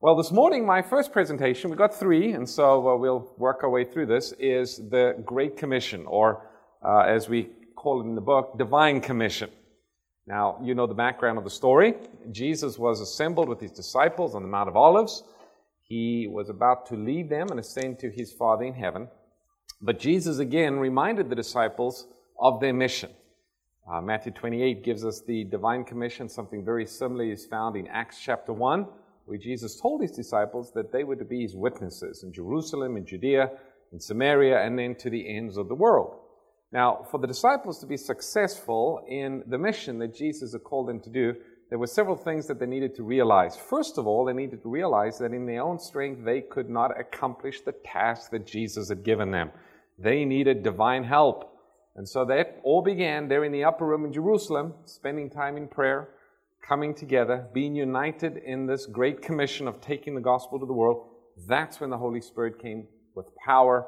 Well, this morning, my first presentation, we got three, and so uh, we'll work our way through this, is the Great Commission, or uh, as we call it in the book, Divine Commission. Now, you know the background of the story. Jesus was assembled with his disciples on the Mount of Olives. He was about to leave them and ascend to his Father in heaven. But Jesus again reminded the disciples of their mission. Uh, Matthew 28 gives us the Divine Commission. Something very similar is found in Acts chapter 1 where Jesus told his disciples that they were to be his witnesses in Jerusalem, in Judea, in Samaria, and then to the ends of the world. Now, for the disciples to be successful in the mission that Jesus had called them to do, there were several things that they needed to realize. First of all, they needed to realize that in their own strength, they could not accomplish the task that Jesus had given them. They needed divine help. And so that all began there in the upper room in Jerusalem, spending time in prayer, coming together, being united in this great commission of taking the gospel to the world, that's when the Holy Spirit came with power.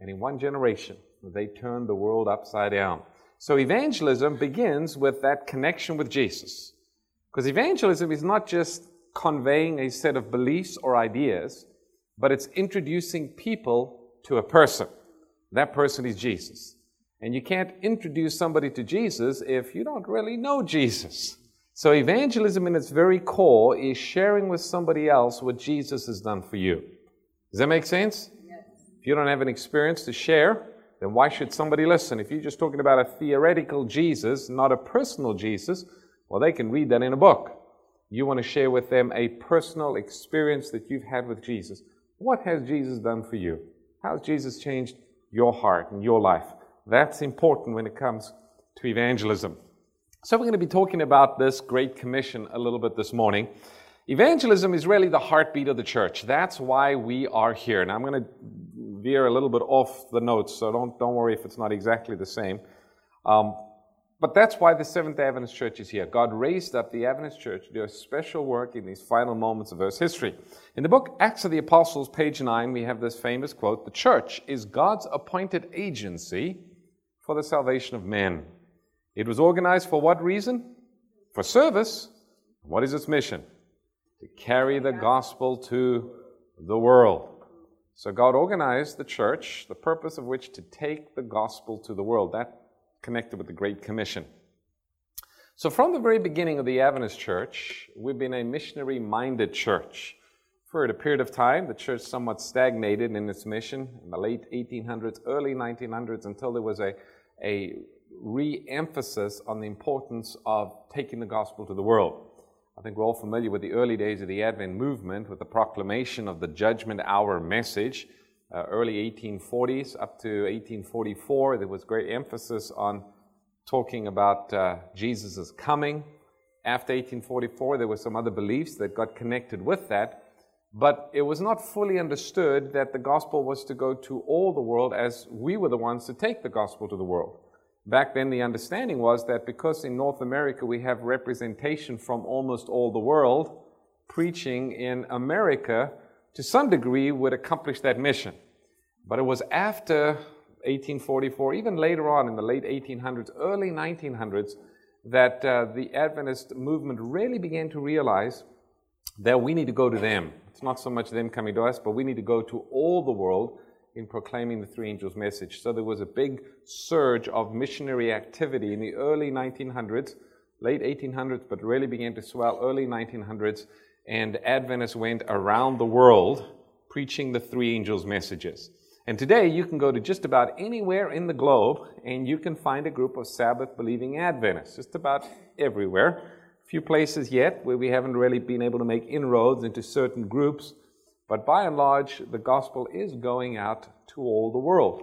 And in one generation, they turned the world upside down. So evangelism begins with that connection with Jesus. Because evangelism is not just conveying a set of beliefs or ideas, but it's introducing people to a person. That person is Jesus. And you can't introduce somebody to Jesus if you don't really know Jesus. So, evangelism in its very core is sharing with somebody else what Jesus has done for you. Does that make sense? Yes. If you don't have an experience to share, then why should somebody listen? If you're just talking about a theoretical Jesus, not a personal Jesus, well, they can read that in a book. You want to share with them a personal experience that you've had with Jesus. What has Jesus done for you? How has Jesus changed your heart and your life? That's important when it comes to evangelism. So, we're going to be talking about this Great Commission a little bit this morning. Evangelism is really the heartbeat of the church. That's why we are here. Now, I'm going to veer a little bit off the notes, so don't, don't worry if it's not exactly the same. Um, but that's why the Seventh day Adventist Church is here. God raised up the Adventist Church to do a special work in these final moments of Earth's history. In the book Acts of the Apostles, page 9, we have this famous quote The church is God's appointed agency for the salvation of men. It was organized for what reason? For service. What is its mission? To carry the gospel to the world. So God organized the church, the purpose of which to take the gospel to the world. That connected with the Great Commission. So from the very beginning of the Adventist church, we've been a missionary minded church. For a period of time, the church somewhat stagnated in its mission in the late 1800s, early 1900s, until there was a, a re emphasis on the importance of taking the gospel to the world. I think we're all familiar with the early days of the Advent movement with the proclamation of the Judgment Hour message. Uh, early 1840s up to 1844, there was great emphasis on talking about uh, Jesus' coming. After 1844, there were some other beliefs that got connected with that, but it was not fully understood that the gospel was to go to all the world as we were the ones to take the gospel to the world. Back then, the understanding was that because in North America we have representation from almost all the world, preaching in America to some degree would accomplish that mission. But it was after 1844, even later on in the late 1800s, early 1900s, that uh, the Adventist movement really began to realize that we need to go to them. It's not so much them coming to us, but we need to go to all the world in proclaiming the three angels' message. So there was a big surge of missionary activity in the early 1900s, late 1800s, but really began to swell early 1900s, and Adventists went around the world preaching the three angels' messages. And today you can go to just about anywhere in the globe and you can find a group of Sabbath believing Adventists, just about everywhere. A few places yet where we haven't really been able to make inroads into certain groups but by and large, the gospel is going out to all the world.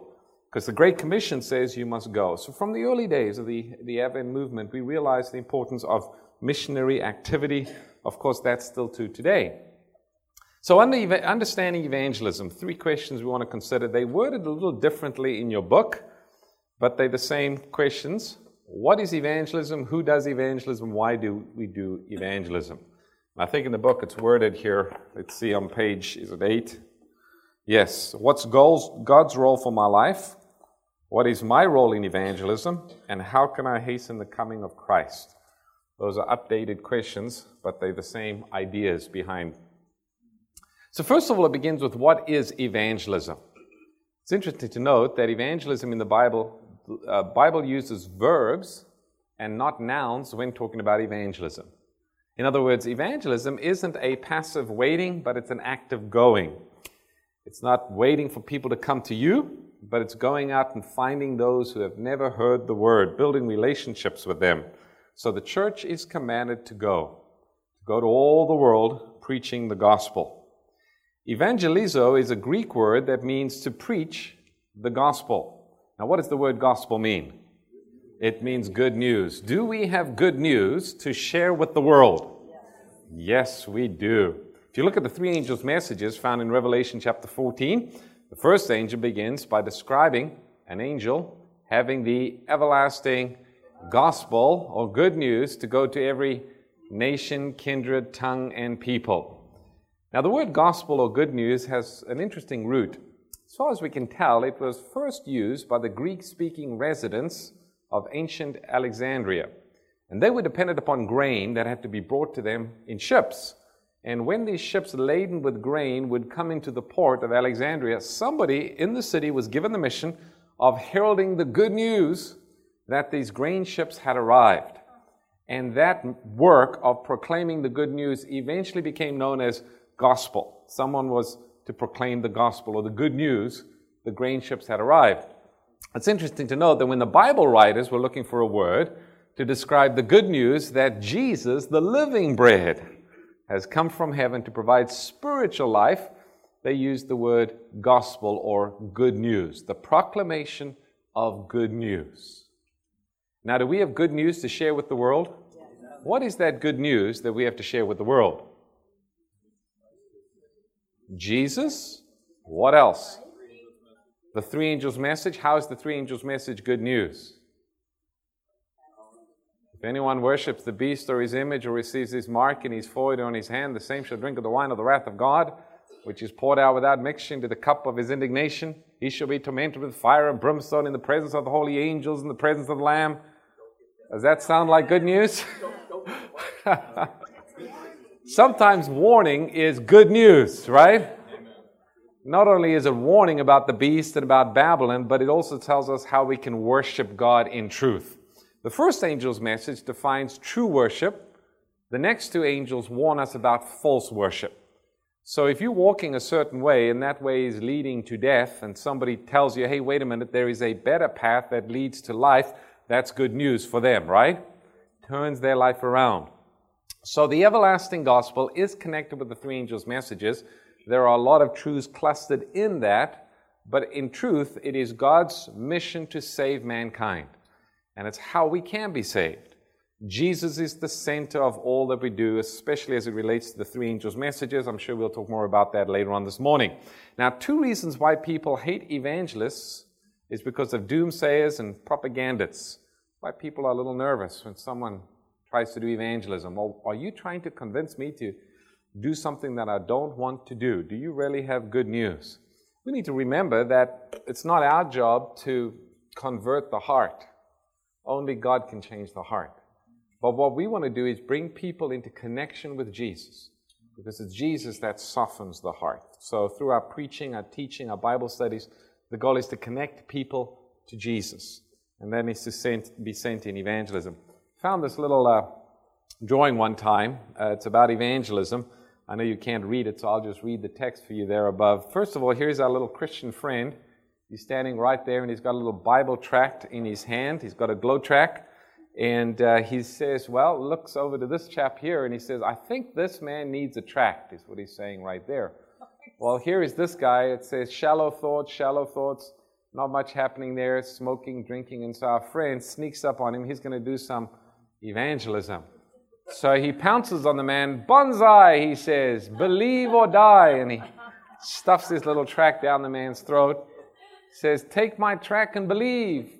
Because the Great Commission says you must go. So from the early days of the, the Advent movement, we realized the importance of missionary activity. Of course, that's still true today. So, under understanding evangelism, three questions we want to consider. They worded a little differently in your book, but they're the same questions. What is evangelism? Who does evangelism? Why do we do evangelism? I think in the book it's worded here. Let's see on page, is it eight? Yes. What's God's role for my life? What is my role in evangelism? And how can I hasten the coming of Christ? Those are updated questions, but they're the same ideas behind So, first of all, it begins with what is evangelism? It's interesting to note that evangelism in the Bible, uh, Bible uses verbs and not nouns when talking about evangelism. In other words, evangelism isn't a passive waiting, but it's an active going. It's not waiting for people to come to you, but it's going out and finding those who have never heard the word, building relationships with them. So the church is commanded to go, to go to all the world preaching the gospel. Evangelizo is a Greek word that means to preach the gospel. Now, what does the word gospel mean? It means good news. Do we have good news to share with the world? Yes, we do. If you look at the three angels' messages found in Revelation chapter 14, the first angel begins by describing an angel having the everlasting gospel or good news to go to every nation, kindred, tongue, and people. Now, the word gospel or good news has an interesting root. As far as we can tell, it was first used by the Greek speaking residents of ancient Alexandria. And they were dependent upon grain that had to be brought to them in ships. And when these ships laden with grain would come into the port of Alexandria, somebody in the city was given the mission of heralding the good news that these grain ships had arrived. And that work of proclaiming the good news eventually became known as gospel. Someone was to proclaim the gospel or the good news the grain ships had arrived. It's interesting to note that when the Bible writers were looking for a word to describe the good news that Jesus, the living bread, has come from heaven to provide spiritual life, they used the word gospel or good news, the proclamation of good news. Now, do we have good news to share with the world? What is that good news that we have to share with the world? Jesus. What else? The three angels' message. How is the three angels' message good news? If anyone worships the beast or his image or receives his mark in his forehead or on his hand, the same shall drink of the wine of the wrath of God, which is poured out without mixture into the cup of his indignation. He shall be tormented with fire and brimstone in the presence of the holy angels, in the presence of the Lamb. Does that sound like good news? Sometimes warning is good news, right? Not only is it warning about the beast and about Babylon, but it also tells us how we can worship God in truth. The first angel's message defines true worship. The next two angels warn us about false worship. So if you're walking a certain way and that way is leading to death, and somebody tells you, hey, wait a minute, there is a better path that leads to life, that's good news for them, right? Turns their life around. So the everlasting gospel is connected with the three angels' messages. There are a lot of truths clustered in that, but in truth, it is God's mission to save mankind and it's how we can be saved. Jesus is the center of all that we do, especially as it relates to the three angels' messages. I'm sure we'll talk more about that later on this morning. Now, two reasons why people hate evangelists is because of doomsayers and propagandists. Why people are a little nervous when someone tries to do evangelism. Well, are you trying to convince me to do something that I don't want to do? Do you really have good news? We need to remember that it's not our job to convert the heart. Only God can change the heart. But what we want to do is bring people into connection with Jesus because it's Jesus that softens the heart. So through our preaching, our teaching, our Bible studies, the goal is to connect people to Jesus. And then is to be sent in evangelism. Found this little uh, drawing one time. Uh, it's about evangelism. I know you can't read it, so I'll just read the text for you there above. First of all, here's our little Christian friend He's standing right there and he's got a little Bible tract in his hand. He's got a GLOW tract. And uh, he says, Well, looks over to this chap here and he says, I think this man needs a tract, is what he's saying right there. Well, here is this guy. It says, Shallow thoughts, shallow thoughts. Not much happening there, smoking, drinking. And so our friend sneaks up on him. He's going to do some evangelism. So he pounces on the man. Bonsai, he says, believe or die. And he stuffs his little track down the man's throat He says, Take my track and believe.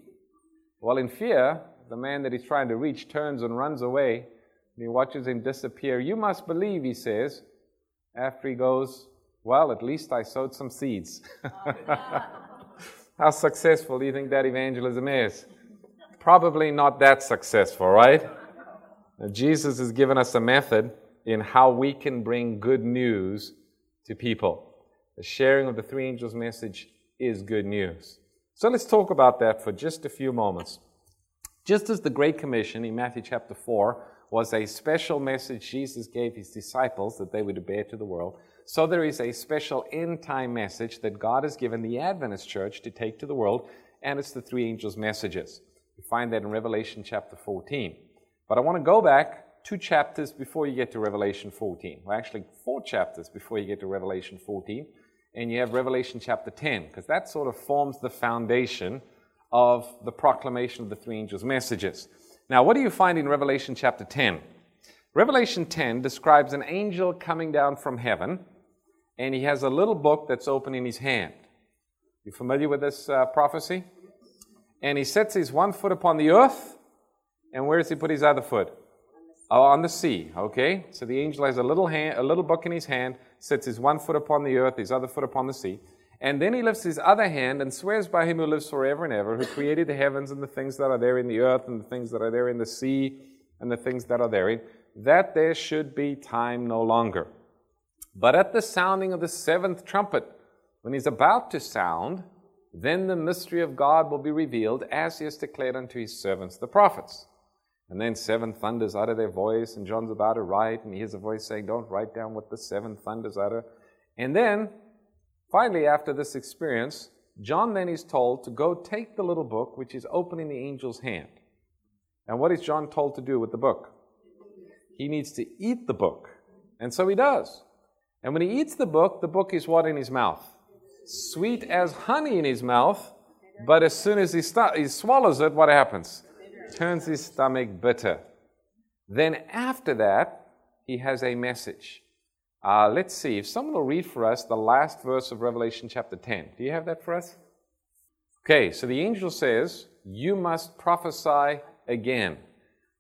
Well, in fear, the man that he's trying to reach turns and runs away. And he watches him disappear. You must believe, he says. After he goes, Well, at least I sowed some seeds. How successful do you think that evangelism is? Probably not that successful, right? Jesus has given us a method in how we can bring good news to people. The sharing of the three angels' message is good news. So let's talk about that for just a few moments. Just as the Great Commission in Matthew chapter 4 was a special message Jesus gave his disciples that they would bear to the world, so there is a special end time message that God has given the Adventist church to take to the world, and it's the three angels' messages. You find that in Revelation chapter 14. But I want to go back two chapters before you get to Revelation 14. Well, actually, four chapters before you get to Revelation 14. And you have Revelation chapter 10, because that sort of forms the foundation of the proclamation of the three angels' messages. Now, what do you find in Revelation chapter 10? Revelation 10 describes an angel coming down from heaven, and he has a little book that's open in his hand. You familiar with this uh, prophecy? And he sets his one foot upon the earth, and where does he put his other foot? Oh, on the sea. Okay, so the angel has a little hand, a little book in his hand, sets his one foot upon the earth, his other foot upon the sea, and then he lifts his other hand and swears by him who lives forever and ever, who created the heavens and the things that are there in the earth and the things that are there in the sea and the things that are therein, that there should be time no longer. But at the sounding of the seventh trumpet, when he's about to sound, then the mystery of God will be revealed as he has declared unto his servants the prophets. And then seven thunders utter their voice, and John's about to write, and he hears a voice saying, Don't write down what the seven thunders utter. And then, finally, after this experience, John then is told to go take the little book which is open in the angel's hand. And what is John told to do with the book? He needs to eat the book. And so he does. And when he eats the book, the book is what in his mouth? sweet as honey in his mouth, but as soon as he, start, he swallows it, what happens? Turns his stomach bitter. Then after that, he has a message. Uh, let's see, if someone will read for us the last verse of Revelation chapter 10. Do you have that for us? Okay, so the angel says, You must prophesy again.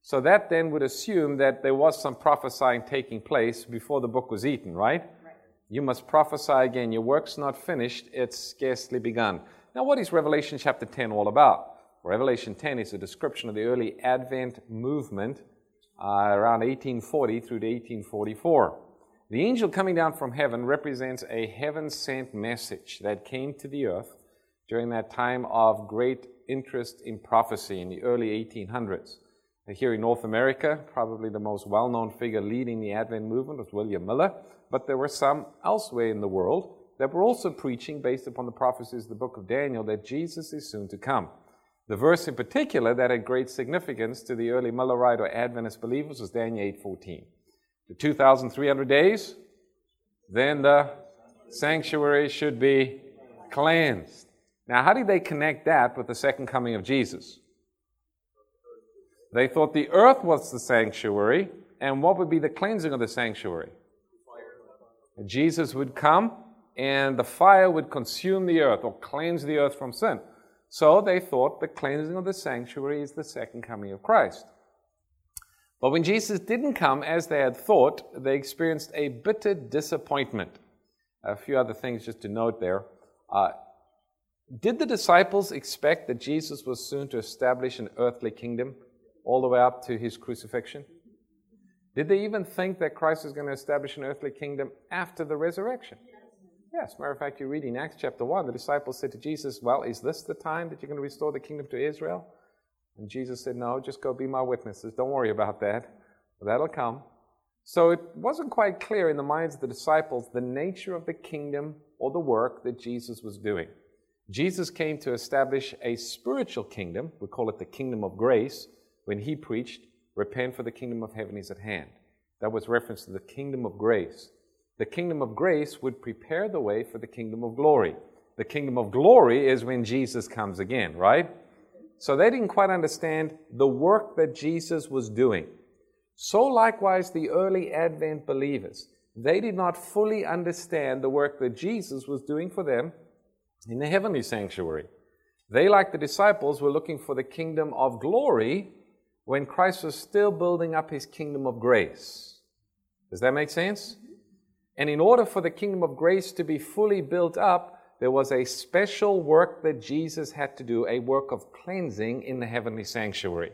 So that then would assume that there was some prophesying taking place before the book was eaten, right? You must prophesy again. Your work's not finished, it's scarcely begun. Now, what is Revelation chapter 10 all about? Revelation 10 is a description of the early Advent movement uh, around 1840 through to 1844. The angel coming down from heaven represents a heaven sent message that came to the earth during that time of great interest in prophecy in the early 1800s. Here in North America, probably the most well known figure leading the Advent movement was William Miller, but there were some elsewhere in the world that were also preaching, based upon the prophecies of the book of Daniel, that Jesus is soon to come. The verse in particular that had great significance to the early Millerite or Adventist believers was Daniel 8:14. The 2,300 days, then the sanctuary should be cleansed. Now, how did they connect that with the second coming of Jesus? They thought the earth was the sanctuary, and what would be the cleansing of the sanctuary? Jesus would come and the fire would consume the earth or cleanse the earth from sin. So they thought the cleansing of the sanctuary is the second coming of Christ. But when Jesus didn't come as they had thought, they experienced a bitter disappointment. A few other things just to note there. Uh, did the disciples expect that Jesus was soon to establish an earthly kingdom all the way up to his crucifixion? Did they even think that Christ was going to establish an earthly kingdom after the resurrection? Yes, matter of fact, you read in Acts chapter 1, the disciples said to Jesus, Well, is this the time that you're going to restore the kingdom to Israel? And Jesus said, No, just go be my witnesses. Don't worry about that. That'll come. So it wasn't quite clear in the minds of the disciples the nature of the kingdom or the work that Jesus was doing. Jesus came to establish a spiritual kingdom, we call it the kingdom of grace, when he preached Repent, for the kingdom of heaven is at hand. That was reference to the kingdom of grace. The kingdom of grace would prepare the way for the kingdom of glory. The kingdom of glory is when Jesus comes again, right? So they didn't quite understand the work that Jesus was doing. So likewise, the early Advent believers, they did not fully understand the work that Jesus was doing for them in the heavenly sanctuary. They, like the disciples, were looking for the kingdom of glory when Christ was still building up his kingdom of grace. Does that make sense? And in order for the kingdom of grace to be fully built up, there was a special work that Jesus had to do, a work of cleansing in the heavenly sanctuary.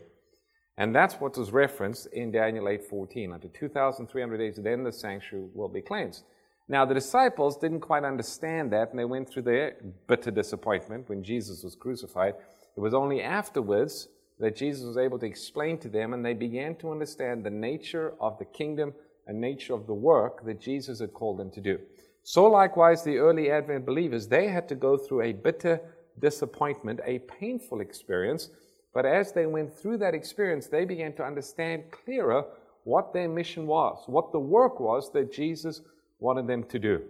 And that's what was referenced in Daniel 8:14. Unto 2,300 days, then the sanctuary will be cleansed. Now, the disciples didn't quite understand that, and they went through their bitter disappointment when Jesus was crucified. It was only afterwards that Jesus was able to explain to them, and they began to understand the nature of the kingdom and nature of the work that Jesus had called them to do. So, likewise, the early Advent believers, they had to go through a bitter disappointment, a painful experience. But as they went through that experience, they began to understand clearer what their mission was, what the work was that Jesus wanted them to do.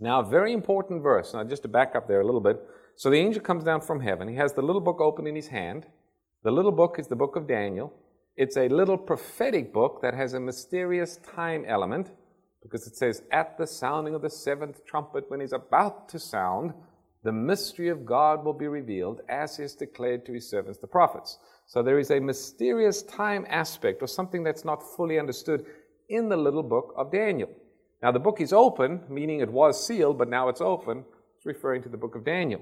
Now, a very important verse. Now, just to back up there a little bit. So the angel comes down from heaven. He has the little book open in his hand. The little book is the book of Daniel. It's a little prophetic book that has a mysterious time element because it says, At the sounding of the seventh trumpet, when he's about to sound, the mystery of God will be revealed as is declared to his servants, the prophets. So there is a mysterious time aspect or something that's not fully understood in the little book of Daniel. Now, the book is open, meaning it was sealed, but now it's open. It's referring to the book of Daniel.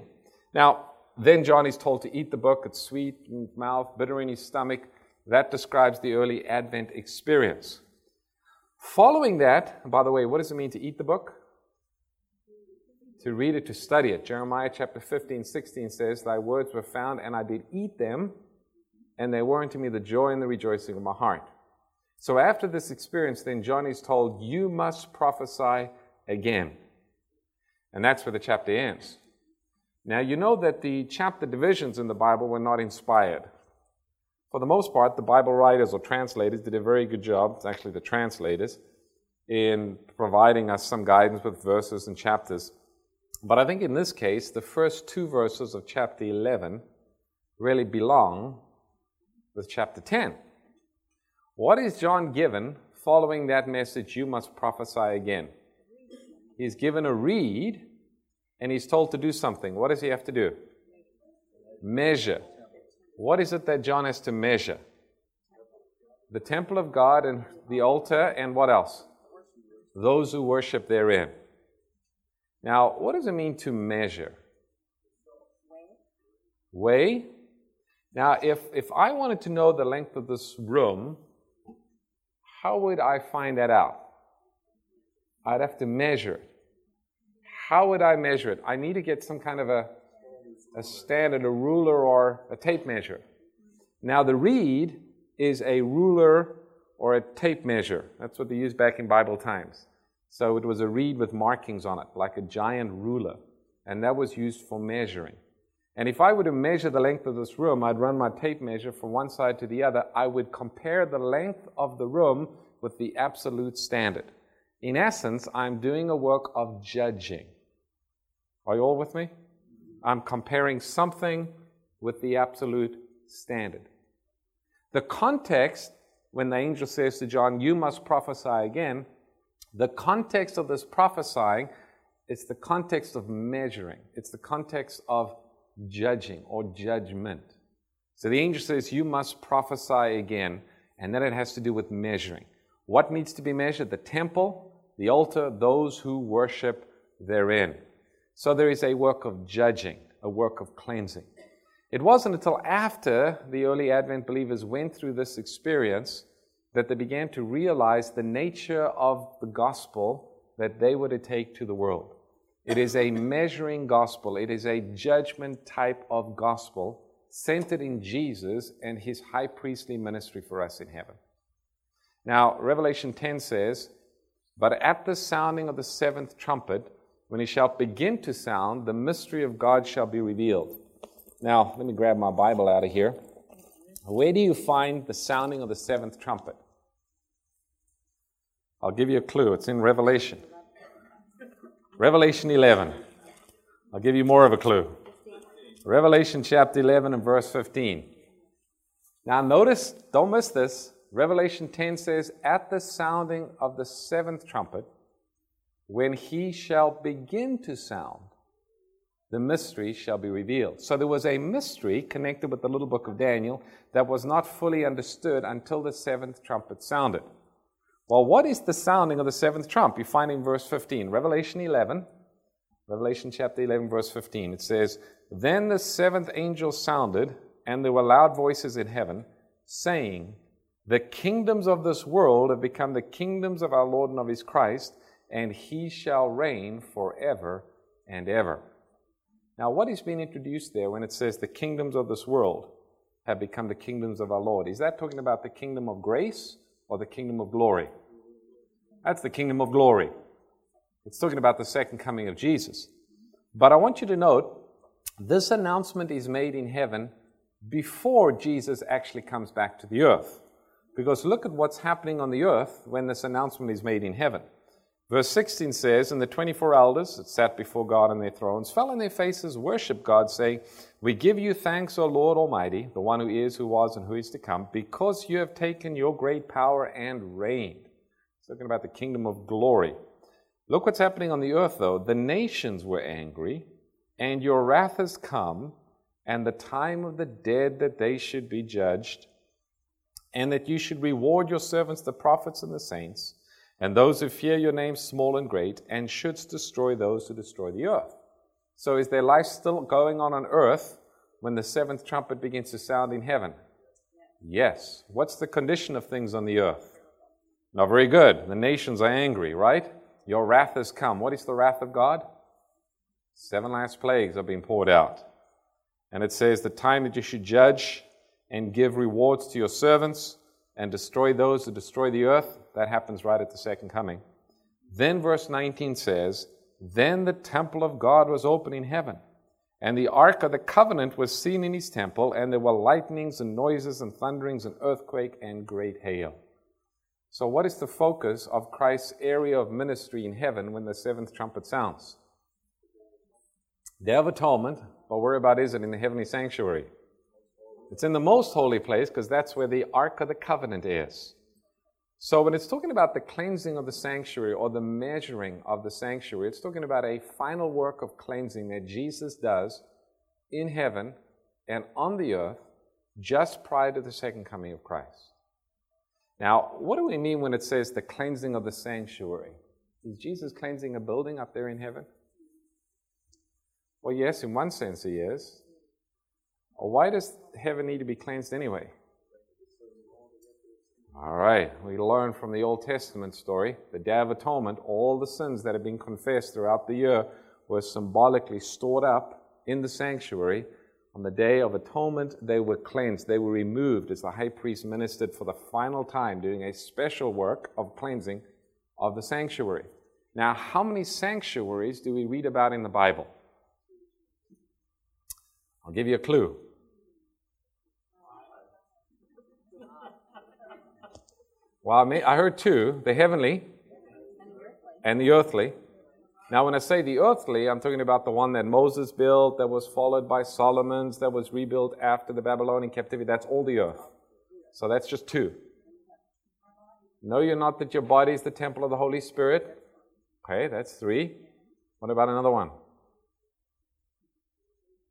Now, then John is told to eat the book. It's sweet in his mouth, bitter in his stomach. That describes the early Advent experience. Following that, by the way, what does it mean to eat the book? To read it, to study it. Jeremiah chapter 15, 16 says, Thy words were found, and I did eat them, and they were unto me the joy and the rejoicing of my heart. So after this experience, then John is told, You must prophesy again. And that's where the chapter ends. Now, you know that the chapter divisions in the Bible were not inspired. For the most part, the Bible writers or translators did a very good job, it's actually the translators, in providing us some guidance with verses and chapters. But I think in this case, the first two verses of chapter 11 really belong with chapter 10. What is John given following that message, you must prophesy again? He's given a reed and he's told to do something. What does he have to do? Measure. What is it that John has to measure? The temple of God and the altar, and what else? Those who worship therein. Now, what does it mean to measure? Weigh. Now, if, if I wanted to know the length of this room, how would I find that out? I'd have to measure it. How would I measure it? I need to get some kind of a, a standard, a ruler, or a tape measure. Now, the reed is a ruler or a tape measure. That's what they used back in Bible times. So it was a reed with markings on it, like a giant ruler. And that was used for measuring. And if I were to measure the length of this room, I'd run my tape measure from one side to the other. I would compare the length of the room with the absolute standard. In essence, I'm doing a work of judging. Are you all with me? I'm comparing something with the absolute standard. The context, when the angel says to John, You must prophesy again, the context of this prophesying is the context of measuring, it's the context of judging or judgment. So the angel says, You must prophesy again, and then it has to do with measuring. What needs to be measured? The temple, the altar, those who worship therein. So there is a work of judging, a work of cleansing. It wasn't until after the early Advent believers went through this experience that they began to realize the nature of the gospel that they were to take to the world. It is a measuring gospel, it is a judgment type of gospel centered in Jesus and his high priestly ministry for us in heaven. Now, Revelation 10 says, But at the sounding of the seventh trumpet, when he shall begin to sound, the mystery of God shall be revealed. Now, let me grab my Bible out of here. Where do you find the sounding of the seventh trumpet? I'll give you a clue. It's in Revelation. Revelation 11. I'll give you more of a clue. Revelation chapter 11 and verse 15. Now, notice, don't miss this. Revelation 10 says, At the sounding of the seventh trumpet, when he shall begin to sound, the mystery shall be revealed. So there was a mystery connected with the little book of Daniel that was not fully understood until the seventh trumpet sounded. Well, what is the sounding of the seventh trump? You find in verse 15, Revelation 11, Revelation chapter 11, verse 15. It says, Then the seventh angel sounded, and there were loud voices in heaven, saying, The kingdoms of this world have become the kingdoms of our Lord and of his Christ, and he shall reign forever and ever. Now, what is being introduced there when it says the kingdoms of this world have become the kingdoms of our Lord? Is that talking about the kingdom of grace or the kingdom of glory? That's the kingdom of glory. It's talking about the second coming of Jesus. But I want you to note this announcement is made in heaven before Jesus actually comes back to the earth. Because look at what's happening on the earth when this announcement is made in heaven. Verse 16 says, And the 24 elders that sat before God on their thrones fell on their faces, worshiped God, saying, We give you thanks, O Lord Almighty, the one who is, who was, and who is to come, because you have taken your great power and reigned. It's talking about the kingdom of glory. Look what's happening on the earth, though. The nations were angry, and your wrath has come, and the time of the dead that they should be judged, and that you should reward your servants, the prophets and the saints and those who fear your name, small and great, and shouldst destroy those who destroy the earth. So is their life still going on on earth when the seventh trumpet begins to sound in heaven? Yes. What's the condition of things on the earth? Not very good. The nations are angry, right? Your wrath has come. What is the wrath of God? Seven last plagues are being poured out. And it says, The time that you should judge and give rewards to your servants and destroy those who destroy the earth, that happens right at the second coming. Then verse 19 says, Then the temple of God was open in heaven, and the ark of the covenant was seen in his temple, and there were lightnings and noises and thunderings and earthquake and great hail. So, what is the focus of Christ's area of ministry in heaven when the seventh trumpet sounds? Day of Atonement, but where about is it in the heavenly sanctuary? It's in the most holy place because that's where the Ark of the Covenant is. So when it's talking about the cleansing of the sanctuary or the measuring of the sanctuary, it's talking about a final work of cleansing that Jesus does in heaven and on the earth just prior to the second coming of Christ. Now, what do we mean when it says the cleansing of the sanctuary? Is Jesus cleansing a building up there in heaven? Well, yes, in one sense he is. Why does heaven need to be cleansed anyway? All right, we learn from the Old Testament story, the Day of Atonement, all the sins that have been confessed throughout the year were symbolically stored up in the sanctuary. On the Day of Atonement, they were cleansed, they were removed as the high priest ministered for the final time, doing a special work of cleansing of the sanctuary. Now, how many sanctuaries do we read about in the Bible? I'll give you a clue. Well, I, may, I heard two the heavenly and the earthly. Now, when I say the earthly, I'm talking about the one that Moses built, that was followed by Solomon's, that was rebuilt after the Babylonian captivity. That's all the earth. So that's just two. Know you're not that your body is the temple of the Holy Spirit? Okay, that's three. What about another one?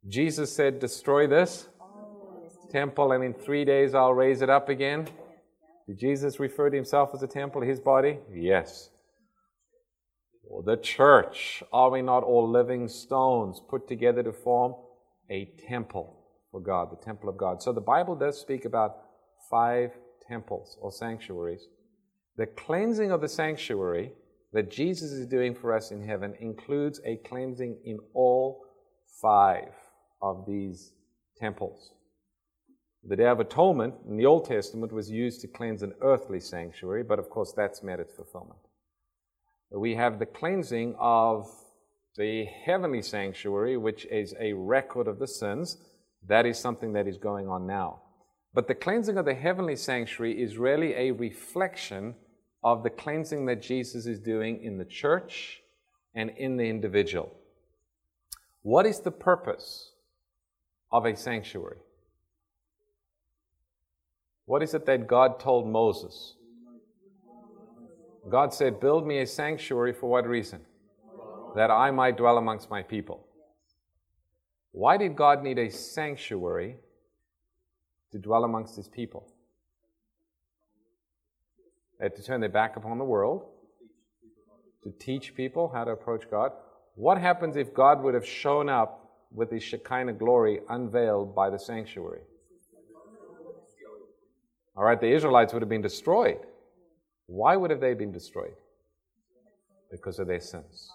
Jesus said, Destroy this temple, and in three days I'll raise it up again. Did Jesus refer to himself as a temple, his body? Yes. Well, the church, are we not all living stones put together to form a temple for God, the temple of God? So the Bible does speak about five temples or sanctuaries. The cleansing of the sanctuary that Jesus is doing for us in heaven includes a cleansing in all five of these temples. The Day of Atonement in the Old Testament was used to cleanse an earthly sanctuary, but of course that's met its fulfillment. We have the cleansing of the heavenly sanctuary, which is a record of the sins. That is something that is going on now. But the cleansing of the heavenly sanctuary is really a reflection of the cleansing that Jesus is doing in the church and in the individual. What is the purpose of a sanctuary? What is it that God told Moses? God said, Build me a sanctuary for what reason? That I might dwell amongst my people. Why did God need a sanctuary to dwell amongst his people? They had to turn their back upon the world, to teach people how to approach God. What happens if God would have shown up with his Shekinah glory unveiled by the sanctuary? All right, the Israelites would have been destroyed. Why would have they been destroyed? Because of their sins.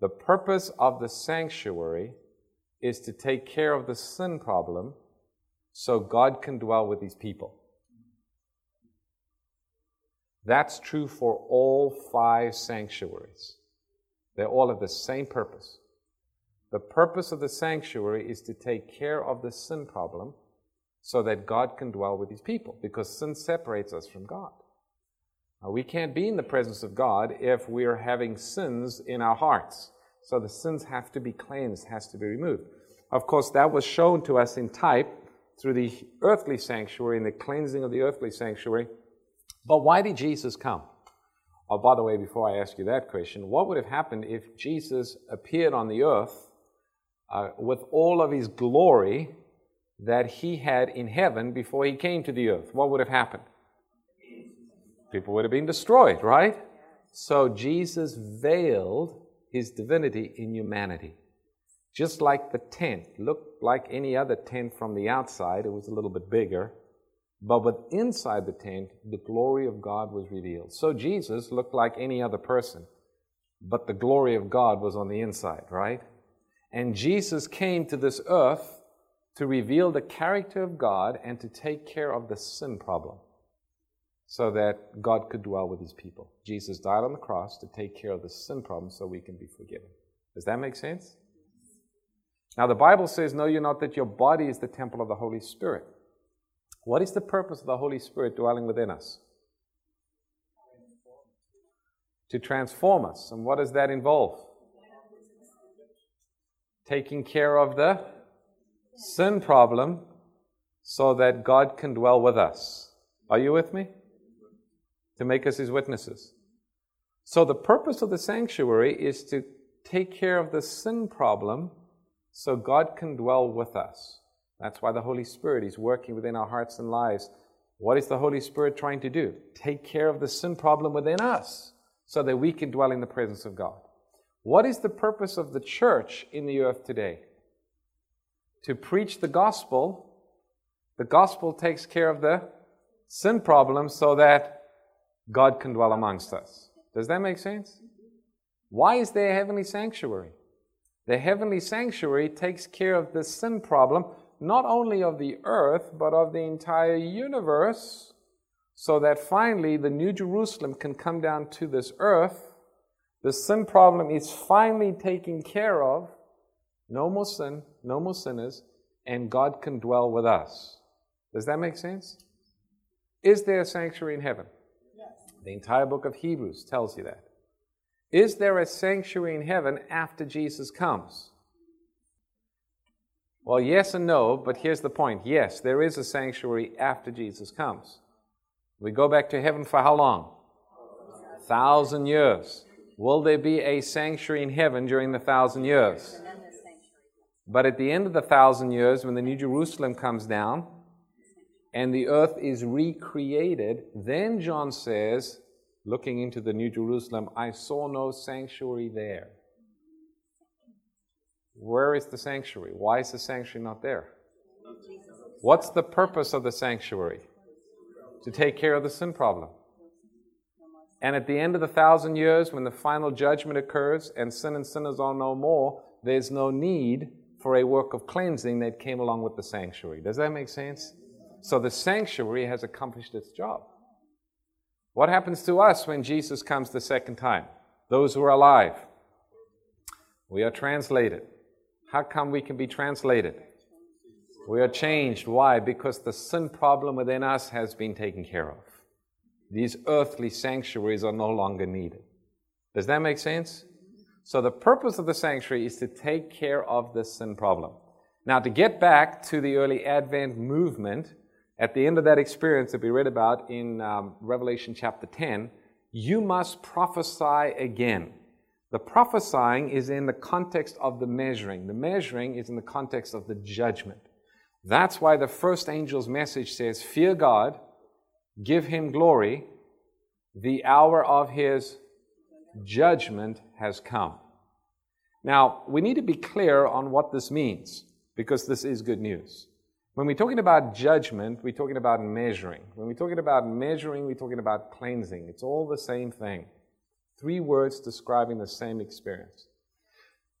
The purpose of the sanctuary is to take care of the sin problem so God can dwell with these people. That's true for all five sanctuaries. They all have the same purpose. The purpose of the sanctuary is to take care of the sin problem so that God can dwell with his people because sin separates us from God. Now, we can't be in the presence of God if we're having sins in our hearts. So the sins have to be cleansed, has to be removed. Of course, that was shown to us in type through the earthly sanctuary and the cleansing of the earthly sanctuary. But why did Jesus come? Oh, by the way, before I ask you that question, what would have happened if Jesus appeared on the earth uh, with all of his glory that he had in heaven before he came to the earth? What would have happened? People would have been destroyed, right? So Jesus veiled his divinity in humanity. Just like the tent looked like any other tent from the outside, it was a little bit bigger. But with inside the tent, the glory of God was revealed. So Jesus looked like any other person, but the glory of God was on the inside, right? And Jesus came to this earth to reveal the character of God and to take care of the sin problem so that God could dwell with his people. Jesus died on the cross to take care of the sin problem so we can be forgiven. Does that make sense? Now, the Bible says, Know you not that your body is the temple of the Holy Spirit. What is the purpose of the Holy Spirit dwelling within us? To transform us. And what does that involve? Taking care of the sin problem so that God can dwell with us. Are you with me? To make us his witnesses. So, the purpose of the sanctuary is to take care of the sin problem so God can dwell with us. That's why the Holy Spirit is working within our hearts and lives. What is the Holy Spirit trying to do? Take care of the sin problem within us so that we can dwell in the presence of God. What is the purpose of the church in the earth today? To preach the gospel. The gospel takes care of the sin problem so that God can dwell amongst us. Does that make sense? Why is there a heavenly sanctuary? The heavenly sanctuary takes care of the sin problem, not only of the earth, but of the entire universe, so that finally the New Jerusalem can come down to this earth. The sin problem is finally taken care of. No more sin, no more sinners, and God can dwell with us. Does that make sense? Is there a sanctuary in heaven? Yes. The entire book of Hebrews tells you that. Is there a sanctuary in heaven after Jesus comes? Well, yes and no, but here's the point. Yes, there is a sanctuary after Jesus comes. We go back to heaven for how long? A thousand years. Will there be a sanctuary in heaven during the thousand years? But at the end of the thousand years, when the New Jerusalem comes down and the earth is recreated, then John says, looking into the New Jerusalem, I saw no sanctuary there. Where is the sanctuary? Why is the sanctuary not there? What's the purpose of the sanctuary? To take care of the sin problem. And at the end of the thousand years, when the final judgment occurs and sin and sinners are no more, there's no need for a work of cleansing that came along with the sanctuary. Does that make sense? So the sanctuary has accomplished its job. What happens to us when Jesus comes the second time? Those who are alive. We are translated. How come we can be translated? We are changed. Why? Because the sin problem within us has been taken care of. These earthly sanctuaries are no longer needed. Does that make sense? So, the purpose of the sanctuary is to take care of the sin problem. Now, to get back to the early Advent movement, at the end of that experience that we read about in um, Revelation chapter 10, you must prophesy again. The prophesying is in the context of the measuring. The measuring is in the context of the judgment. That's why the first angel's message says, Fear God, give him glory, the hour of his judgment has come. Now, we need to be clear on what this means because this is good news. When we're talking about judgment, we're talking about measuring. When we're talking about measuring, we're talking about cleansing. It's all the same thing. Three words describing the same experience.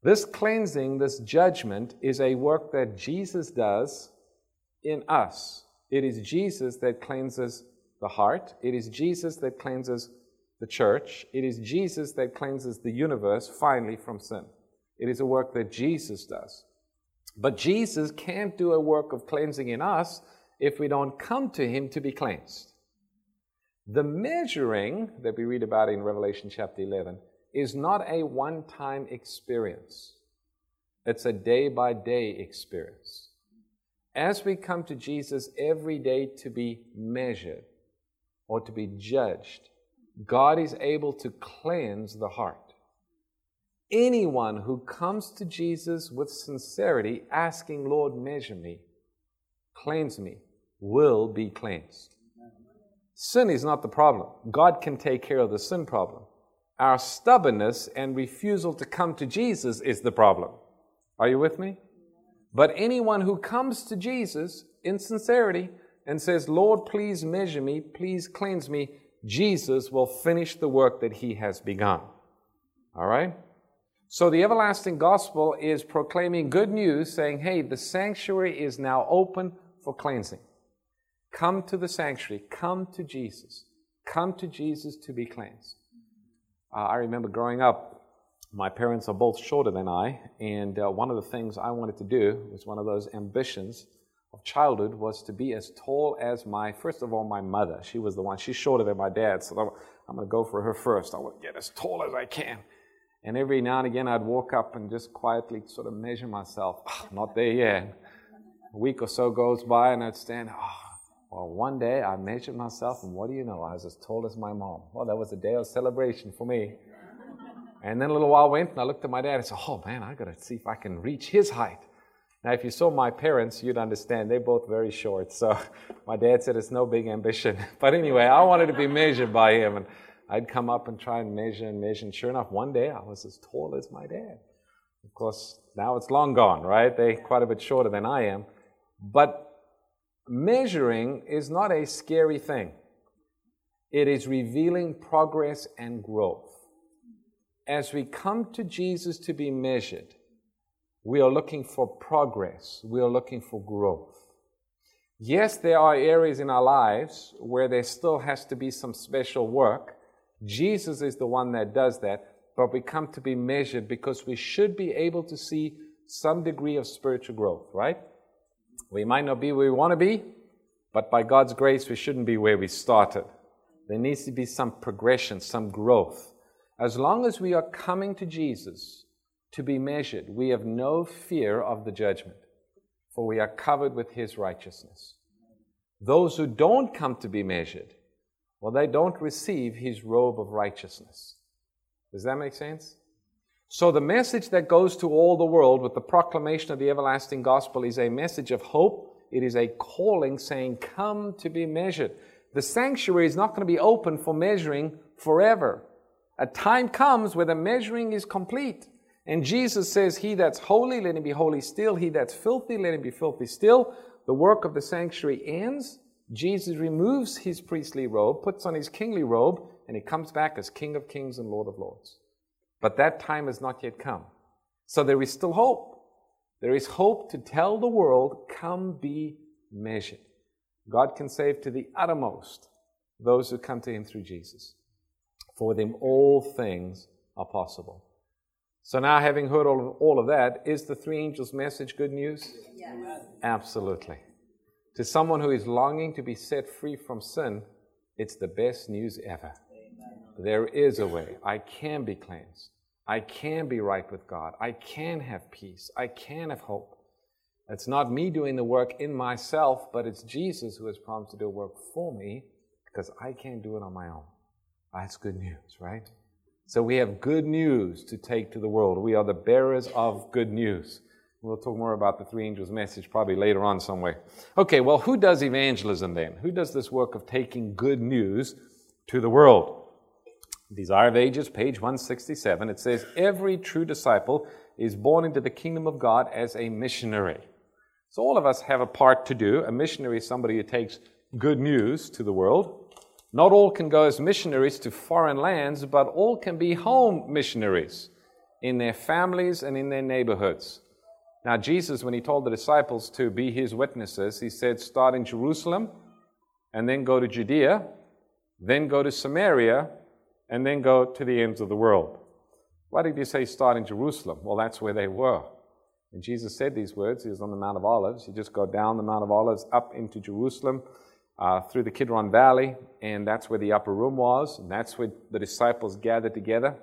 This cleansing, this judgment, is a work that Jesus does in us. It is Jesus that cleanses the heart. It is Jesus that cleanses the church. It is Jesus that cleanses the universe finally from sin. It is a work that Jesus does. But Jesus can't do a work of cleansing in us if we don't come to Him to be cleansed. The measuring that we read about in Revelation chapter 11 is not a one time experience, it's a day by day experience. As we come to Jesus every day to be measured or to be judged, God is able to cleanse the heart. Anyone who comes to Jesus with sincerity, asking, Lord, measure me, cleanse me, will be cleansed. Sin is not the problem. God can take care of the sin problem. Our stubbornness and refusal to come to Jesus is the problem. Are you with me? But anyone who comes to Jesus in sincerity and says, Lord, please measure me, please cleanse me, Jesus will finish the work that he has begun. All right? So the everlasting gospel is proclaiming good news, saying, hey, the sanctuary is now open for cleansing. Come to the sanctuary, come to Jesus. Come to Jesus to be cleansed. Uh, I remember growing up, my parents are both shorter than I, and uh, one of the things I wanted to do was one of those ambitions of childhood was to be as tall as my, first of all, my mother. She was the one, she's shorter than my dad, so I'm going to go for her first. I want to get as tall as I can. And every now and again, I'd walk up and just quietly sort of measure myself. Oh, not there yet. A week or so goes by, and I'd stand. Oh, well, one day I measured myself, and what do you know? I was as tall as my mom. Well, that was a day of celebration for me. And then a little while went, and I looked at my dad and said, Oh man, I gotta see if I can reach his height. Now, if you saw my parents, you'd understand they're both very short. So my dad said it's no big ambition. But anyway, I wanted to be measured by him. And I'd come up and try and measure and measure. And sure enough, one day I was as tall as my dad. Of course, now it's long gone, right? They're quite a bit shorter than I am. But measuring is not a scary thing, it is revealing progress and growth. As we come to Jesus to be measured, we are looking for progress, we are looking for growth. Yes, there are areas in our lives where there still has to be some special work Jesus is the one that does that, but we come to be measured because we should be able to see some degree of spiritual growth, right? We might not be where we want to be, but by God's grace, we shouldn't be where we started. There needs to be some progression, some growth. As long as we are coming to Jesus to be measured, we have no fear of the judgment, for we are covered with his righteousness. Those who don't come to be measured, well, they don't receive his robe of righteousness. Does that make sense? So, the message that goes to all the world with the proclamation of the everlasting gospel is a message of hope. It is a calling saying, Come to be measured. The sanctuary is not going to be open for measuring forever. A time comes where the measuring is complete. And Jesus says, He that's holy, let him be holy still. He that's filthy, let him be filthy still. The work of the sanctuary ends. Jesus removes his priestly robe, puts on his kingly robe, and he comes back as King of kings and Lord of lords. But that time has not yet come. So there is still hope. There is hope to tell the world, come be measured. God can save to the uttermost those who come to him through Jesus. For them all things are possible. So now, having heard all of, all of that, is the three angels' message good news? Yes. Absolutely. To someone who is longing to be set free from sin, it's the best news ever. Amen. There is a way. I can be cleansed. I can be right with God. I can have peace. I can have hope. It's not me doing the work in myself, but it's Jesus who has promised to do work for me because I can't do it on my own. That's good news, right? So we have good news to take to the world. We are the bearers of good news. We'll talk more about the three angels' message probably later on somewhere. Okay, well, who does evangelism then? Who does this work of taking good news to the world? Desire of Ages, page 167, it says, Every true disciple is born into the kingdom of God as a missionary. So all of us have a part to do. A missionary is somebody who takes good news to the world. Not all can go as missionaries to foreign lands, but all can be home missionaries in their families and in their neighborhoods. Now, Jesus, when he told the disciples to be his witnesses, he said, start in Jerusalem and then go to Judea, then go to Samaria, and then go to the ends of the world. Why did he say start in Jerusalem? Well, that's where they were. And Jesus said these words. He was on the Mount of Olives. You just go down the Mount of Olives up into Jerusalem uh, through the Kidron Valley, and that's where the upper room was, and that's where the disciples gathered together,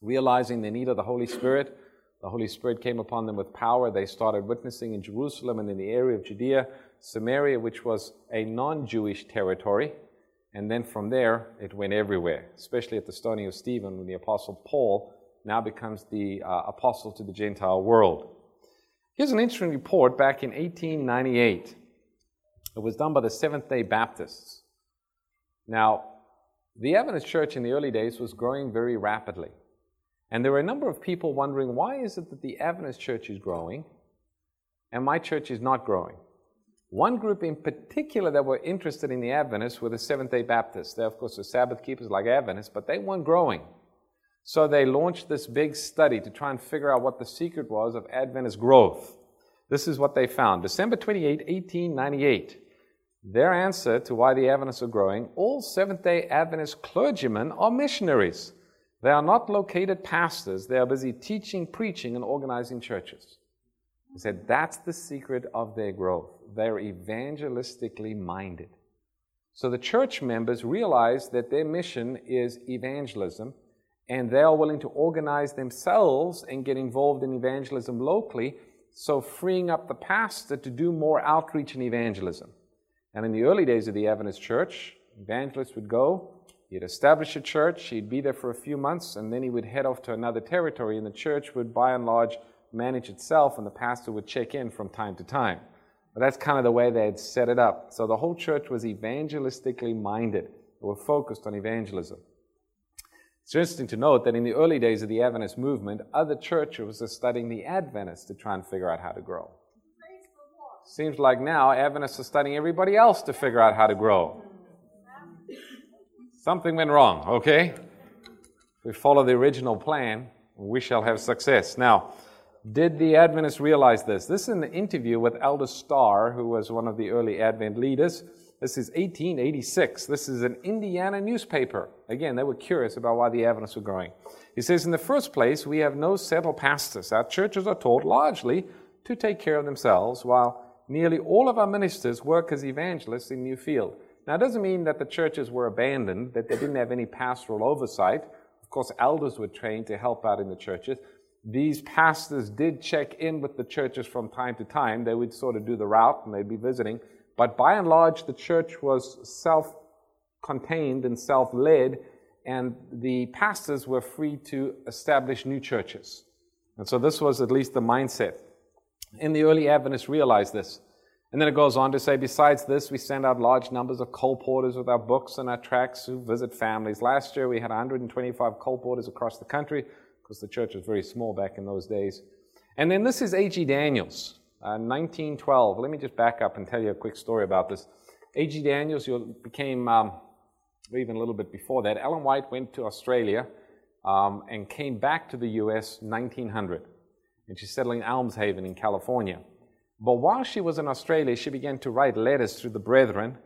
realizing the need of the Holy Spirit the Holy Spirit came upon them with power. They started witnessing in Jerusalem and in the area of Judea, Samaria, which was a non Jewish territory. And then from there, it went everywhere, especially at the stoning of Stephen when the Apostle Paul now becomes the uh, apostle to the Gentile world. Here's an interesting report back in 1898. It was done by the Seventh day Baptists. Now, the Adventist church in the early days was growing very rapidly. And there were a number of people wondering why is it that the Adventist church is growing and my church is not growing? One group in particular that were interested in the Adventists were the Seventh day Baptists. They're, of course, are Sabbath keepers like Adventists, but they weren't growing. So they launched this big study to try and figure out what the secret was of Adventist growth. This is what they found. December 28, 1898. Their answer to why the Adventists are growing all Seventh day Adventist clergymen are missionaries. They are not located pastors. They are busy teaching, preaching, and organizing churches. He said that's the secret of their growth. They're evangelistically minded. So the church members realize that their mission is evangelism, and they are willing to organize themselves and get involved in evangelism locally, so freeing up the pastor to do more outreach and evangelism. And in the early days of the Adventist church, evangelists would go He'd establish a church, he'd be there for a few months, and then he would head off to another territory, and the church would, by and large, manage itself, and the pastor would check in from time to time. But that's kind of the way they had set it up. So the whole church was evangelistically minded. They were focused on evangelism. It's interesting to note that in the early days of the Adventist movement, other churches were studying the Adventists to try and figure out how to grow. Seems like now Adventists are studying everybody else to figure out how to grow. Something went wrong, okay? If we follow the original plan, we shall have success. Now, did the Adventists realize this? This is an interview with Elder Starr, who was one of the early Advent leaders. This is 1886. This is an Indiana newspaper. Again, they were curious about why the Adventists were growing. He says, In the first place, we have no settled pastors. Our churches are taught largely to take care of themselves, while nearly all of our ministers work as evangelists in New Newfield. Now, it doesn't mean that the churches were abandoned, that they didn't have any pastoral oversight. Of course, elders were trained to help out in the churches. These pastors did check in with the churches from time to time. They would sort of do the route and they'd be visiting. But by and large, the church was self contained and self led, and the pastors were free to establish new churches. And so this was at least the mindset. And the early Adventists realized this. And then it goes on to say, besides this, we send out large numbers of colporteurs with our books and our tracts who visit families. Last year, we had 125 colporteurs across the country because the church was very small back in those days. And then this is A.G. Daniells, uh, 1912. Let me just back up and tell you a quick story about this. A.G. Daniells became, um, even a little bit before that, Ellen White went to Australia um, and came back to the U.S. 1900. And she's settling in Elmshaven in California. But while she was in Australia, she began to write letters to the brethren,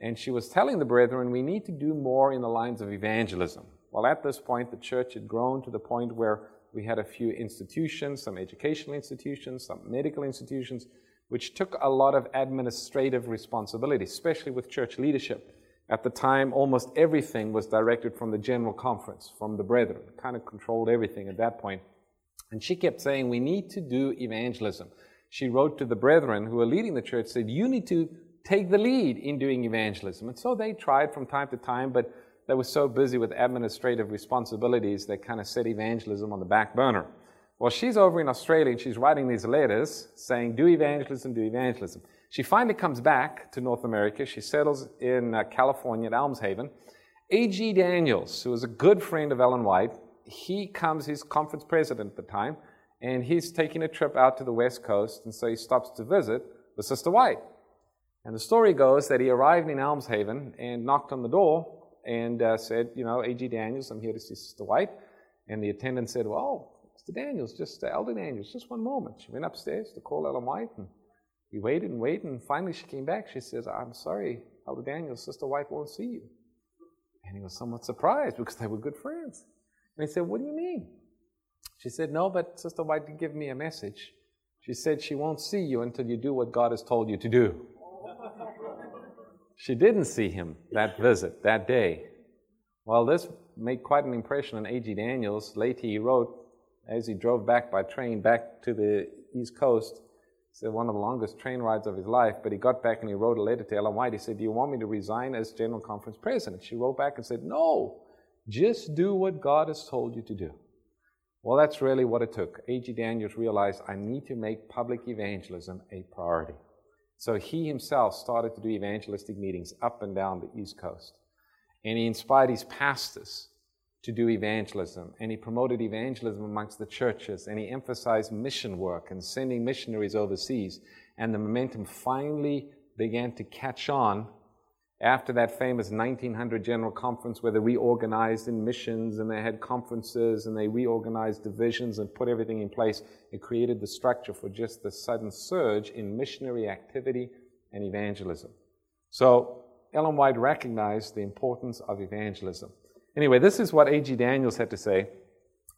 and she was telling the brethren, we need to do more in the lines of evangelism. Well, at this point, the church had grown to the point where we had a few institutions, some educational institutions, some medical institutions, which took a lot of administrative responsibility, especially with church leadership. At the time, almost everything was directed from the general conference, from the brethren, kind of controlled everything at that point. And she kept saying, we need to do evangelism she wrote to the brethren who were leading the church, said, You need to take the lead in doing evangelism. And so they tried from time to time, but they were so busy with administrative responsibilities, they kind of set evangelism on the back burner. Well, she's over in Australia and she's writing these letters saying, Do evangelism, do evangelism. She finally comes back to North America. She settles in uh, California at Elmshaven. A.G. Daniells, who was a good friend of Ellen White, he comes, he's conference president at the time and he's taking a trip out to the West Coast, and so he stops to visit the Sister White. And the story goes that he arrived in Elmshaven and knocked on the door and uh, said, You know, A.G. Daniells, I'm here to see Sister White. And the attendant said, Well, Mr. Daniells, just uh, Elder Daniells, just one moment. She went upstairs to call Ellen White and he waited and waited. And finally she came back. She says, I'm sorry, Elder Daniells, Sister White won't see you. And he was somewhat surprised because they were good friends. And he said, What do you mean? She said, No, but Sister White did give me a message. She said, She won't see you until you do what God has told you to do. She didn't see him that visit, that day. Well, this made quite an impression on A.G. Daniells. Later, he wrote, as he drove back by train back to the East Coast, said one of the longest train rides of his life, but he got back and he wrote a letter to Ellen White. He said, Do you want me to resign as General Conference President? She wrote back and said, No, just do what God has told you to do. Well, that's really what it took. A.G. Daniells realized I need to make public evangelism a priority. So he himself started to do evangelistic meetings up and down the East Coast. And he inspired his pastors to do evangelism. And he promoted evangelism amongst the churches. And he emphasized mission work and sending missionaries overseas. And the momentum finally began to catch on after that famous 1900 General Conference where they reorganized in missions and they had conferences and they reorganized divisions and put everything in place, it created the structure for just the sudden surge in missionary activity and evangelism. So Ellen White recognized the importance of evangelism. Anyway, this is what A.G. Daniells had to say.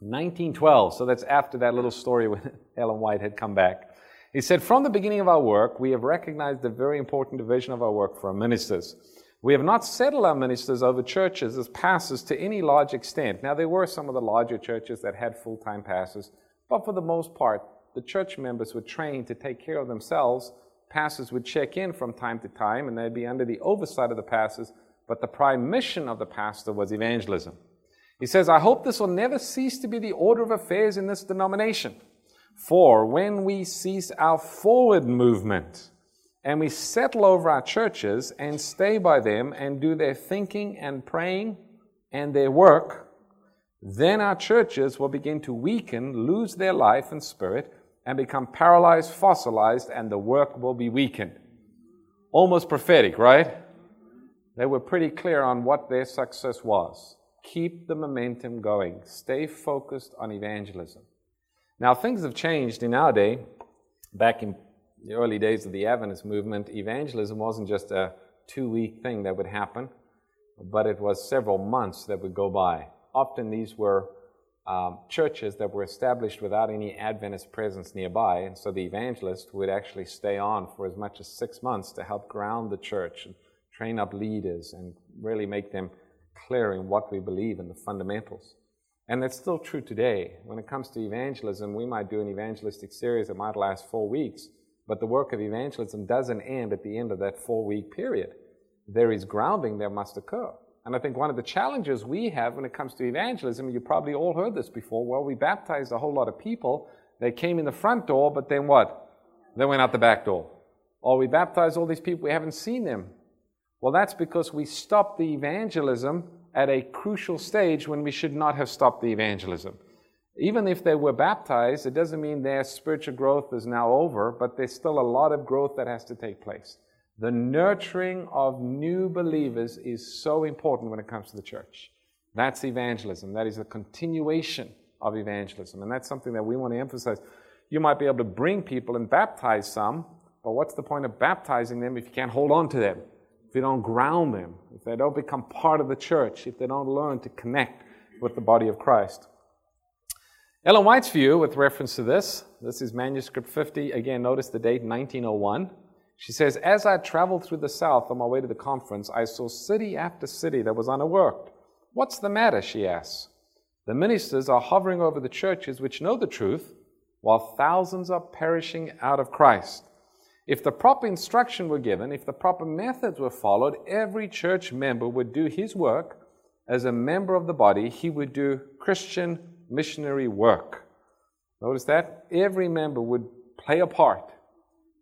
1912, so that's after that little story when Ellen White had come back. He said, From the beginning of our work, we have recognized the very important division of our work for our ministers. We have not settled our ministers over churches as pastors to any large extent. Now, there were some of the larger churches that had full time pastors, but for the most part, the church members were trained to take care of themselves. Pastors would check in from time to time, and they'd be under the oversight of the pastors, but the prime mission of the pastor was evangelism. He says, I hope this will never cease to be the order of affairs in this denomination. For when we cease our forward movement and we settle over our churches and stay by them and do their thinking and praying and their work, then our churches will begin to weaken, lose their life and spirit, and become paralyzed, fossilized, and the work will be weakened. Almost prophetic, right? They were pretty clear on what their success was. Keep the momentum going, stay focused on evangelism. Now, things have changed in our day. Back in the early days of the Adventist movement, evangelism wasn't just a two week thing that would happen, but it was several months that would go by. Often these were um, churches that were established without any Adventist presence nearby, and so the evangelist would actually stay on for as much as six months to help ground the church and train up leaders and really make them clear in what we believe in the fundamentals. And that's still true today. When it comes to evangelism, we might do an evangelistic series that might last four weeks, but the work of evangelism doesn't end at the end of that four week period. There is grounding that must occur. And I think one of the challenges we have when it comes to evangelism, you probably all heard this before, well, we baptized a whole lot of people. They came in the front door, but then what? They went out the back door. Or we baptized all these people, we haven't seen them. Well, that's because we stopped the evangelism at a crucial stage when we should not have stopped the evangelism. Even if they were baptized, it doesn't mean their spiritual growth is now over, but there's still a lot of growth that has to take place. The nurturing of new believers is so important when it comes to the church. That's evangelism. That is a continuation of evangelism. And that's something that we want to emphasize. You might be able to bring people and baptize some, but what's the point of baptizing them if you can't hold on to them? If you don't ground them, if they don't become part of the church, if they don't learn to connect with the body of Christ. Ellen White's view, with reference to this, this is manuscript 50. Again, notice the date 1901. She says, As I traveled through the South on my way to the conference, I saw city after city that was unworked. What's the matter? she asks. The ministers are hovering over the churches which know the truth, while thousands are perishing out of Christ. If the proper instruction were given, if the proper methods were followed, every church member would do his work as a member of the body. He would do Christian missionary work. Notice that? Every member would play a part.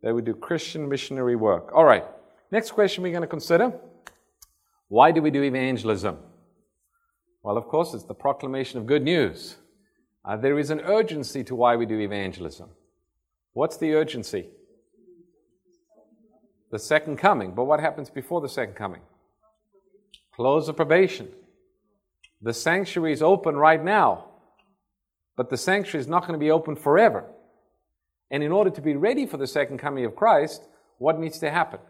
They would do Christian missionary work. All right, next question we're going to consider why do we do evangelism? Well, of course, it's the proclamation of good news. Uh, there is an urgency to why we do evangelism. What's the urgency? The second coming. But what happens before the second coming? Close of probation. The sanctuary is open right now, but the sanctuary is not going to be open forever. And in order to be ready for the second coming of Christ, what needs to happen?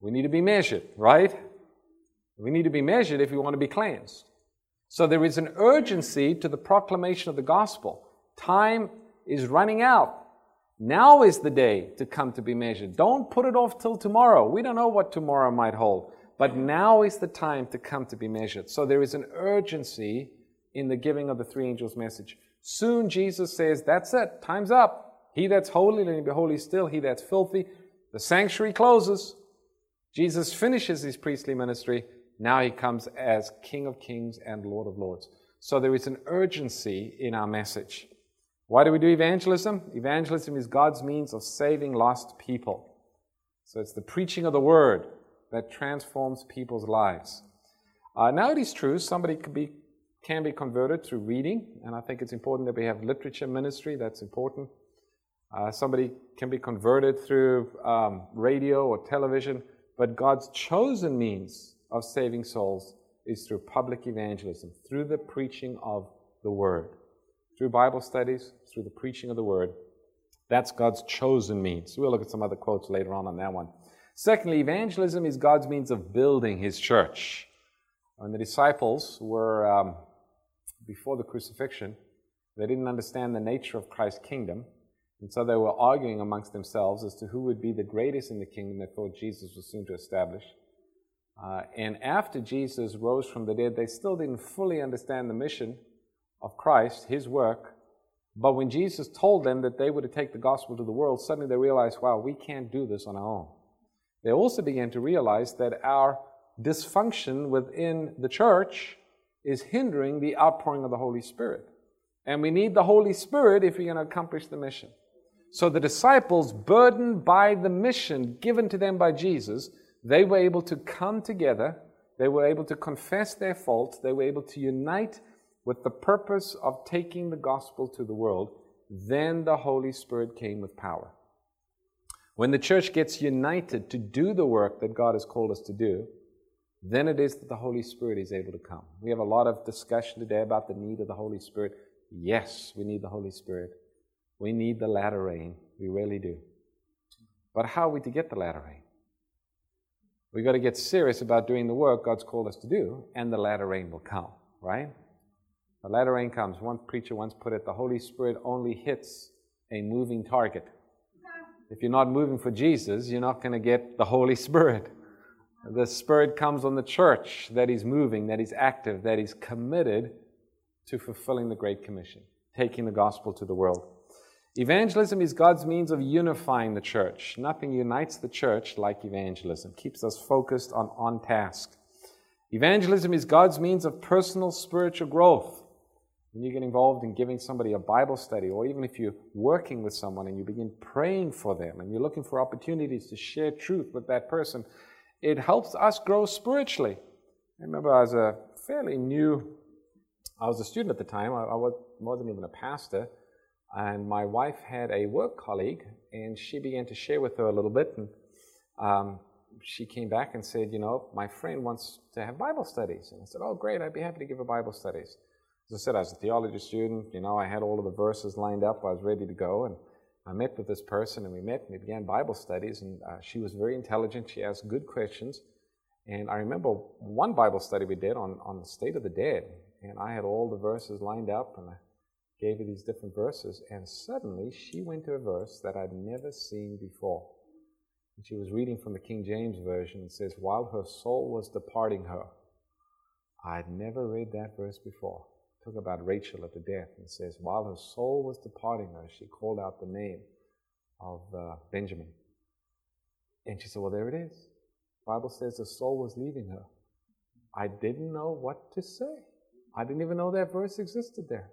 We need to be measured, right? We need to be measured if we want to be cleansed. So there is an urgency to the proclamation of the gospel. Time is running out. Now is the day to come to be measured. Don't put it off till tomorrow. We don't know what tomorrow might hold, but now is the time to come to be measured. So there is an urgency in the giving of the three angels' message. Soon Jesus says, That's it, time's up. He that's holy, let him be holy still. He that's filthy, the sanctuary closes. Jesus finishes his priestly ministry. Now he comes as King of kings and Lord of lords. So there is an urgency in our message. Why do we do evangelism? Evangelism is God's means of saving lost people. So it's the preaching of the word that transforms people's lives. Uh, now it is true, somebody can be, can be converted through reading, and I think it's important that we have literature ministry, that's important. Uh, somebody can be converted through um, radio or television, but God's chosen means of saving souls is through public evangelism, through the preaching of the word through Bible studies, through the preaching of the word. That's God's chosen means. We'll look at some other quotes later on on that one. Secondly, evangelism is God's means of building his church. When the disciples were, um, before the crucifixion, they didn't understand the nature of Christ's kingdom. And so they were arguing amongst themselves as to who would be the greatest in the kingdom they thought Jesus was soon to establish. Uh, and after Jesus rose from the dead, they still didn't fully understand the mission of Christ, his work. But when Jesus told them that they were to take the gospel to the world, suddenly they realized, wow, we can't do this on our own. They also began to realize that our dysfunction within the church is hindering the outpouring of the Holy Spirit. And we need the Holy Spirit if we're going to accomplish the mission. So the disciples, burdened by the mission given to them by Jesus, they were able to come together. They were able to confess their faults. They were able to unite with the purpose of taking the gospel to the world, then the Holy Spirit came with power. When the church gets united to do the work that God has called us to do, then it is that the Holy Spirit is able to come. We have a lot of discussion today about the need of the Holy Spirit. Yes, we need the Holy Spirit. We need the latter rain. We really do. But how are we to get the latter rain? We've got to get serious about doing the work God's called us to do, and the latter rain will come, right? The latter rain comes. One preacher once put it the Holy Spirit only hits a moving target. If you're not moving for Jesus, you're not going to get the Holy Spirit. The Spirit comes on the church that is moving, that is active, that is committed to fulfilling the Great Commission, taking the gospel to the world. Evangelism is God's means of unifying the church. Nothing unites the church like evangelism, keeps us focused on on task. Evangelism is God's means of personal spiritual growth. When you get involved in giving somebody a Bible study, or even if you're working with someone and you begin praying for them and you're looking for opportunities to share truth with that person, it helps us grow spiritually. I remember I was a fairly new, I was a student at the time, I, I wasn't even a pastor, and my wife had a work colleague, and she began to share with her a little bit, and um, she came back and said, You know, my friend wants to have Bible studies. And I said, Oh, great, I'd be happy to give her Bible studies. As I said, I was a theology student. You know, I had all of the verses lined up. I was ready to go. And I met with this person, and we met and we began Bible studies. And uh, she was very intelligent. She asked good questions. And I remember one Bible study we did on, on the state of the dead. And I had all the verses lined up, and I gave her these different verses. And suddenly, she went to a verse that I'd never seen before. And she was reading from the King James Version. It says, While her soul was departing her. I'd never read that verse before talk about Rachel at the death and says, while her soul was departing her, she called out the name of uh, Benjamin. And she said, Well, there it is. The Bible says the soul was leaving her. I didn't know what to say. I didn't even know that verse existed there.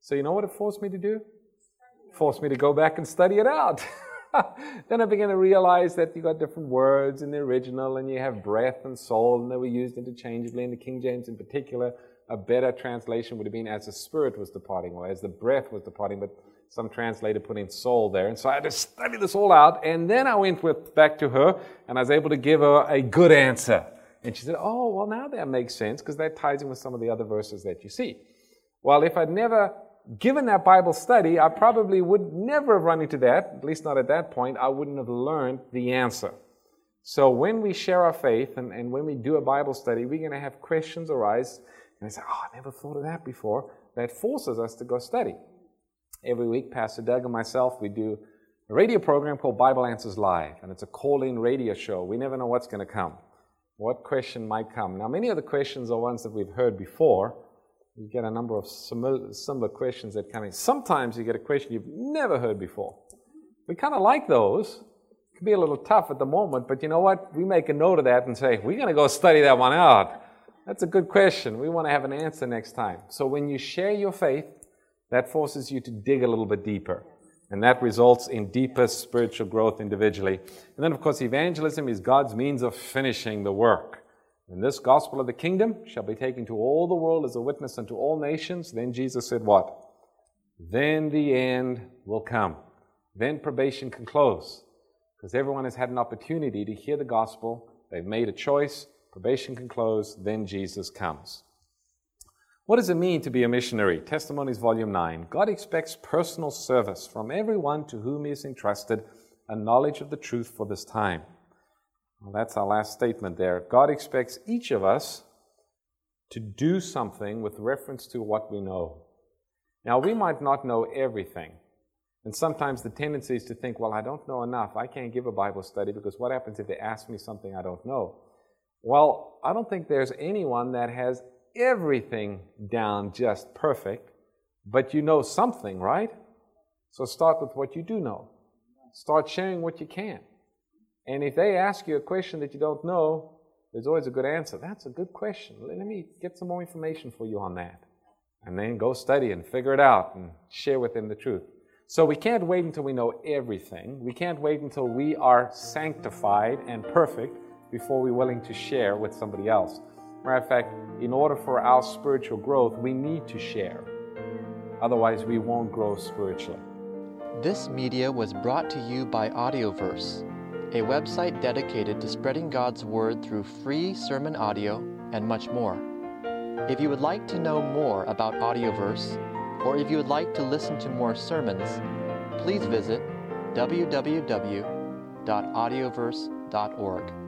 So, you know what it forced me to do? Forced me to go back and study it out. then I began to realize that you got different words in the original, and you have breath and soul, and they were used interchangeably in the King James in particular a better translation would have been as the spirit was departing or as the breath was departing. But some translator put in soul there. And so I had to study this all out. And then I went with, back to her and I was able to give her a good answer. And she said, Oh, well, now that makes sense because that ties in with some of the other verses that you see. Well, if I'd never given that Bible study, I probably would never have run into that, at least not at that point. I wouldn't have learned the answer. So when we share our faith and, and when we do a Bible study, we're going to have questions arise. And I say, Oh, I never thought of that before. That forces us to go study. Every week, Pastor Doug and myself, we do a radio program called Bible Answers Live, and it's a call in radio show. We never know what's going to come, what question might come. Now, many of the questions are ones that we've heard before. You get a number of similar questions that come in. Sometimes you get a question you've never heard before. We kind of like those It can be a little tough at the moment, but you know what? We make a note of that and say, we're going to go study that one out. That's a good question. We want to have an answer next time. So when you share your faith, that forces you to dig a little bit deeper. And that results in deeper spiritual growth individually. And then, of course, evangelism is God's means of finishing the work. And this gospel of the kingdom shall be taken to all the world as a witness unto all nations. Then Jesus said, What? Then the end will come. Then probation can close because everyone has had an opportunity to hear the gospel. They've made a choice. Probation can close. Then Jesus comes. What does it mean to be a missionary? Testimonies, Volume 9. God expects personal service from everyone to whom He has entrusted a knowledge of the truth for this time. Well, that's our last statement there. God expects each of us to do something with reference to what we know. Now, we might not know everything. And sometimes the tendency is to think, well, I don't know enough. I can't give a Bible study because what happens if they ask me something I don't know? Well, I don't think there's anyone that has everything down just perfect, but you know something, right? So start with what you do know. Start sharing what you can. And if they ask you a question that you don't know, there's always a good answer. That's a good question. Let me get some more information for you on that. And then go study and figure it out and share with them the truth. So we can't wait until we know everything. We can't wait until we are sanctified and perfect before we're willing to share with somebody else. Matter of fact, in order for our spiritual growth, we need to share. Otherwise, we won't grow spiritually. This media was brought to you by Audioverse, a website dedicated to spreading God's Word through free sermon audio and much more. If you would like to know more about Audioverse, or if you would like to listen to more sermons, please visit www.audioverse.org.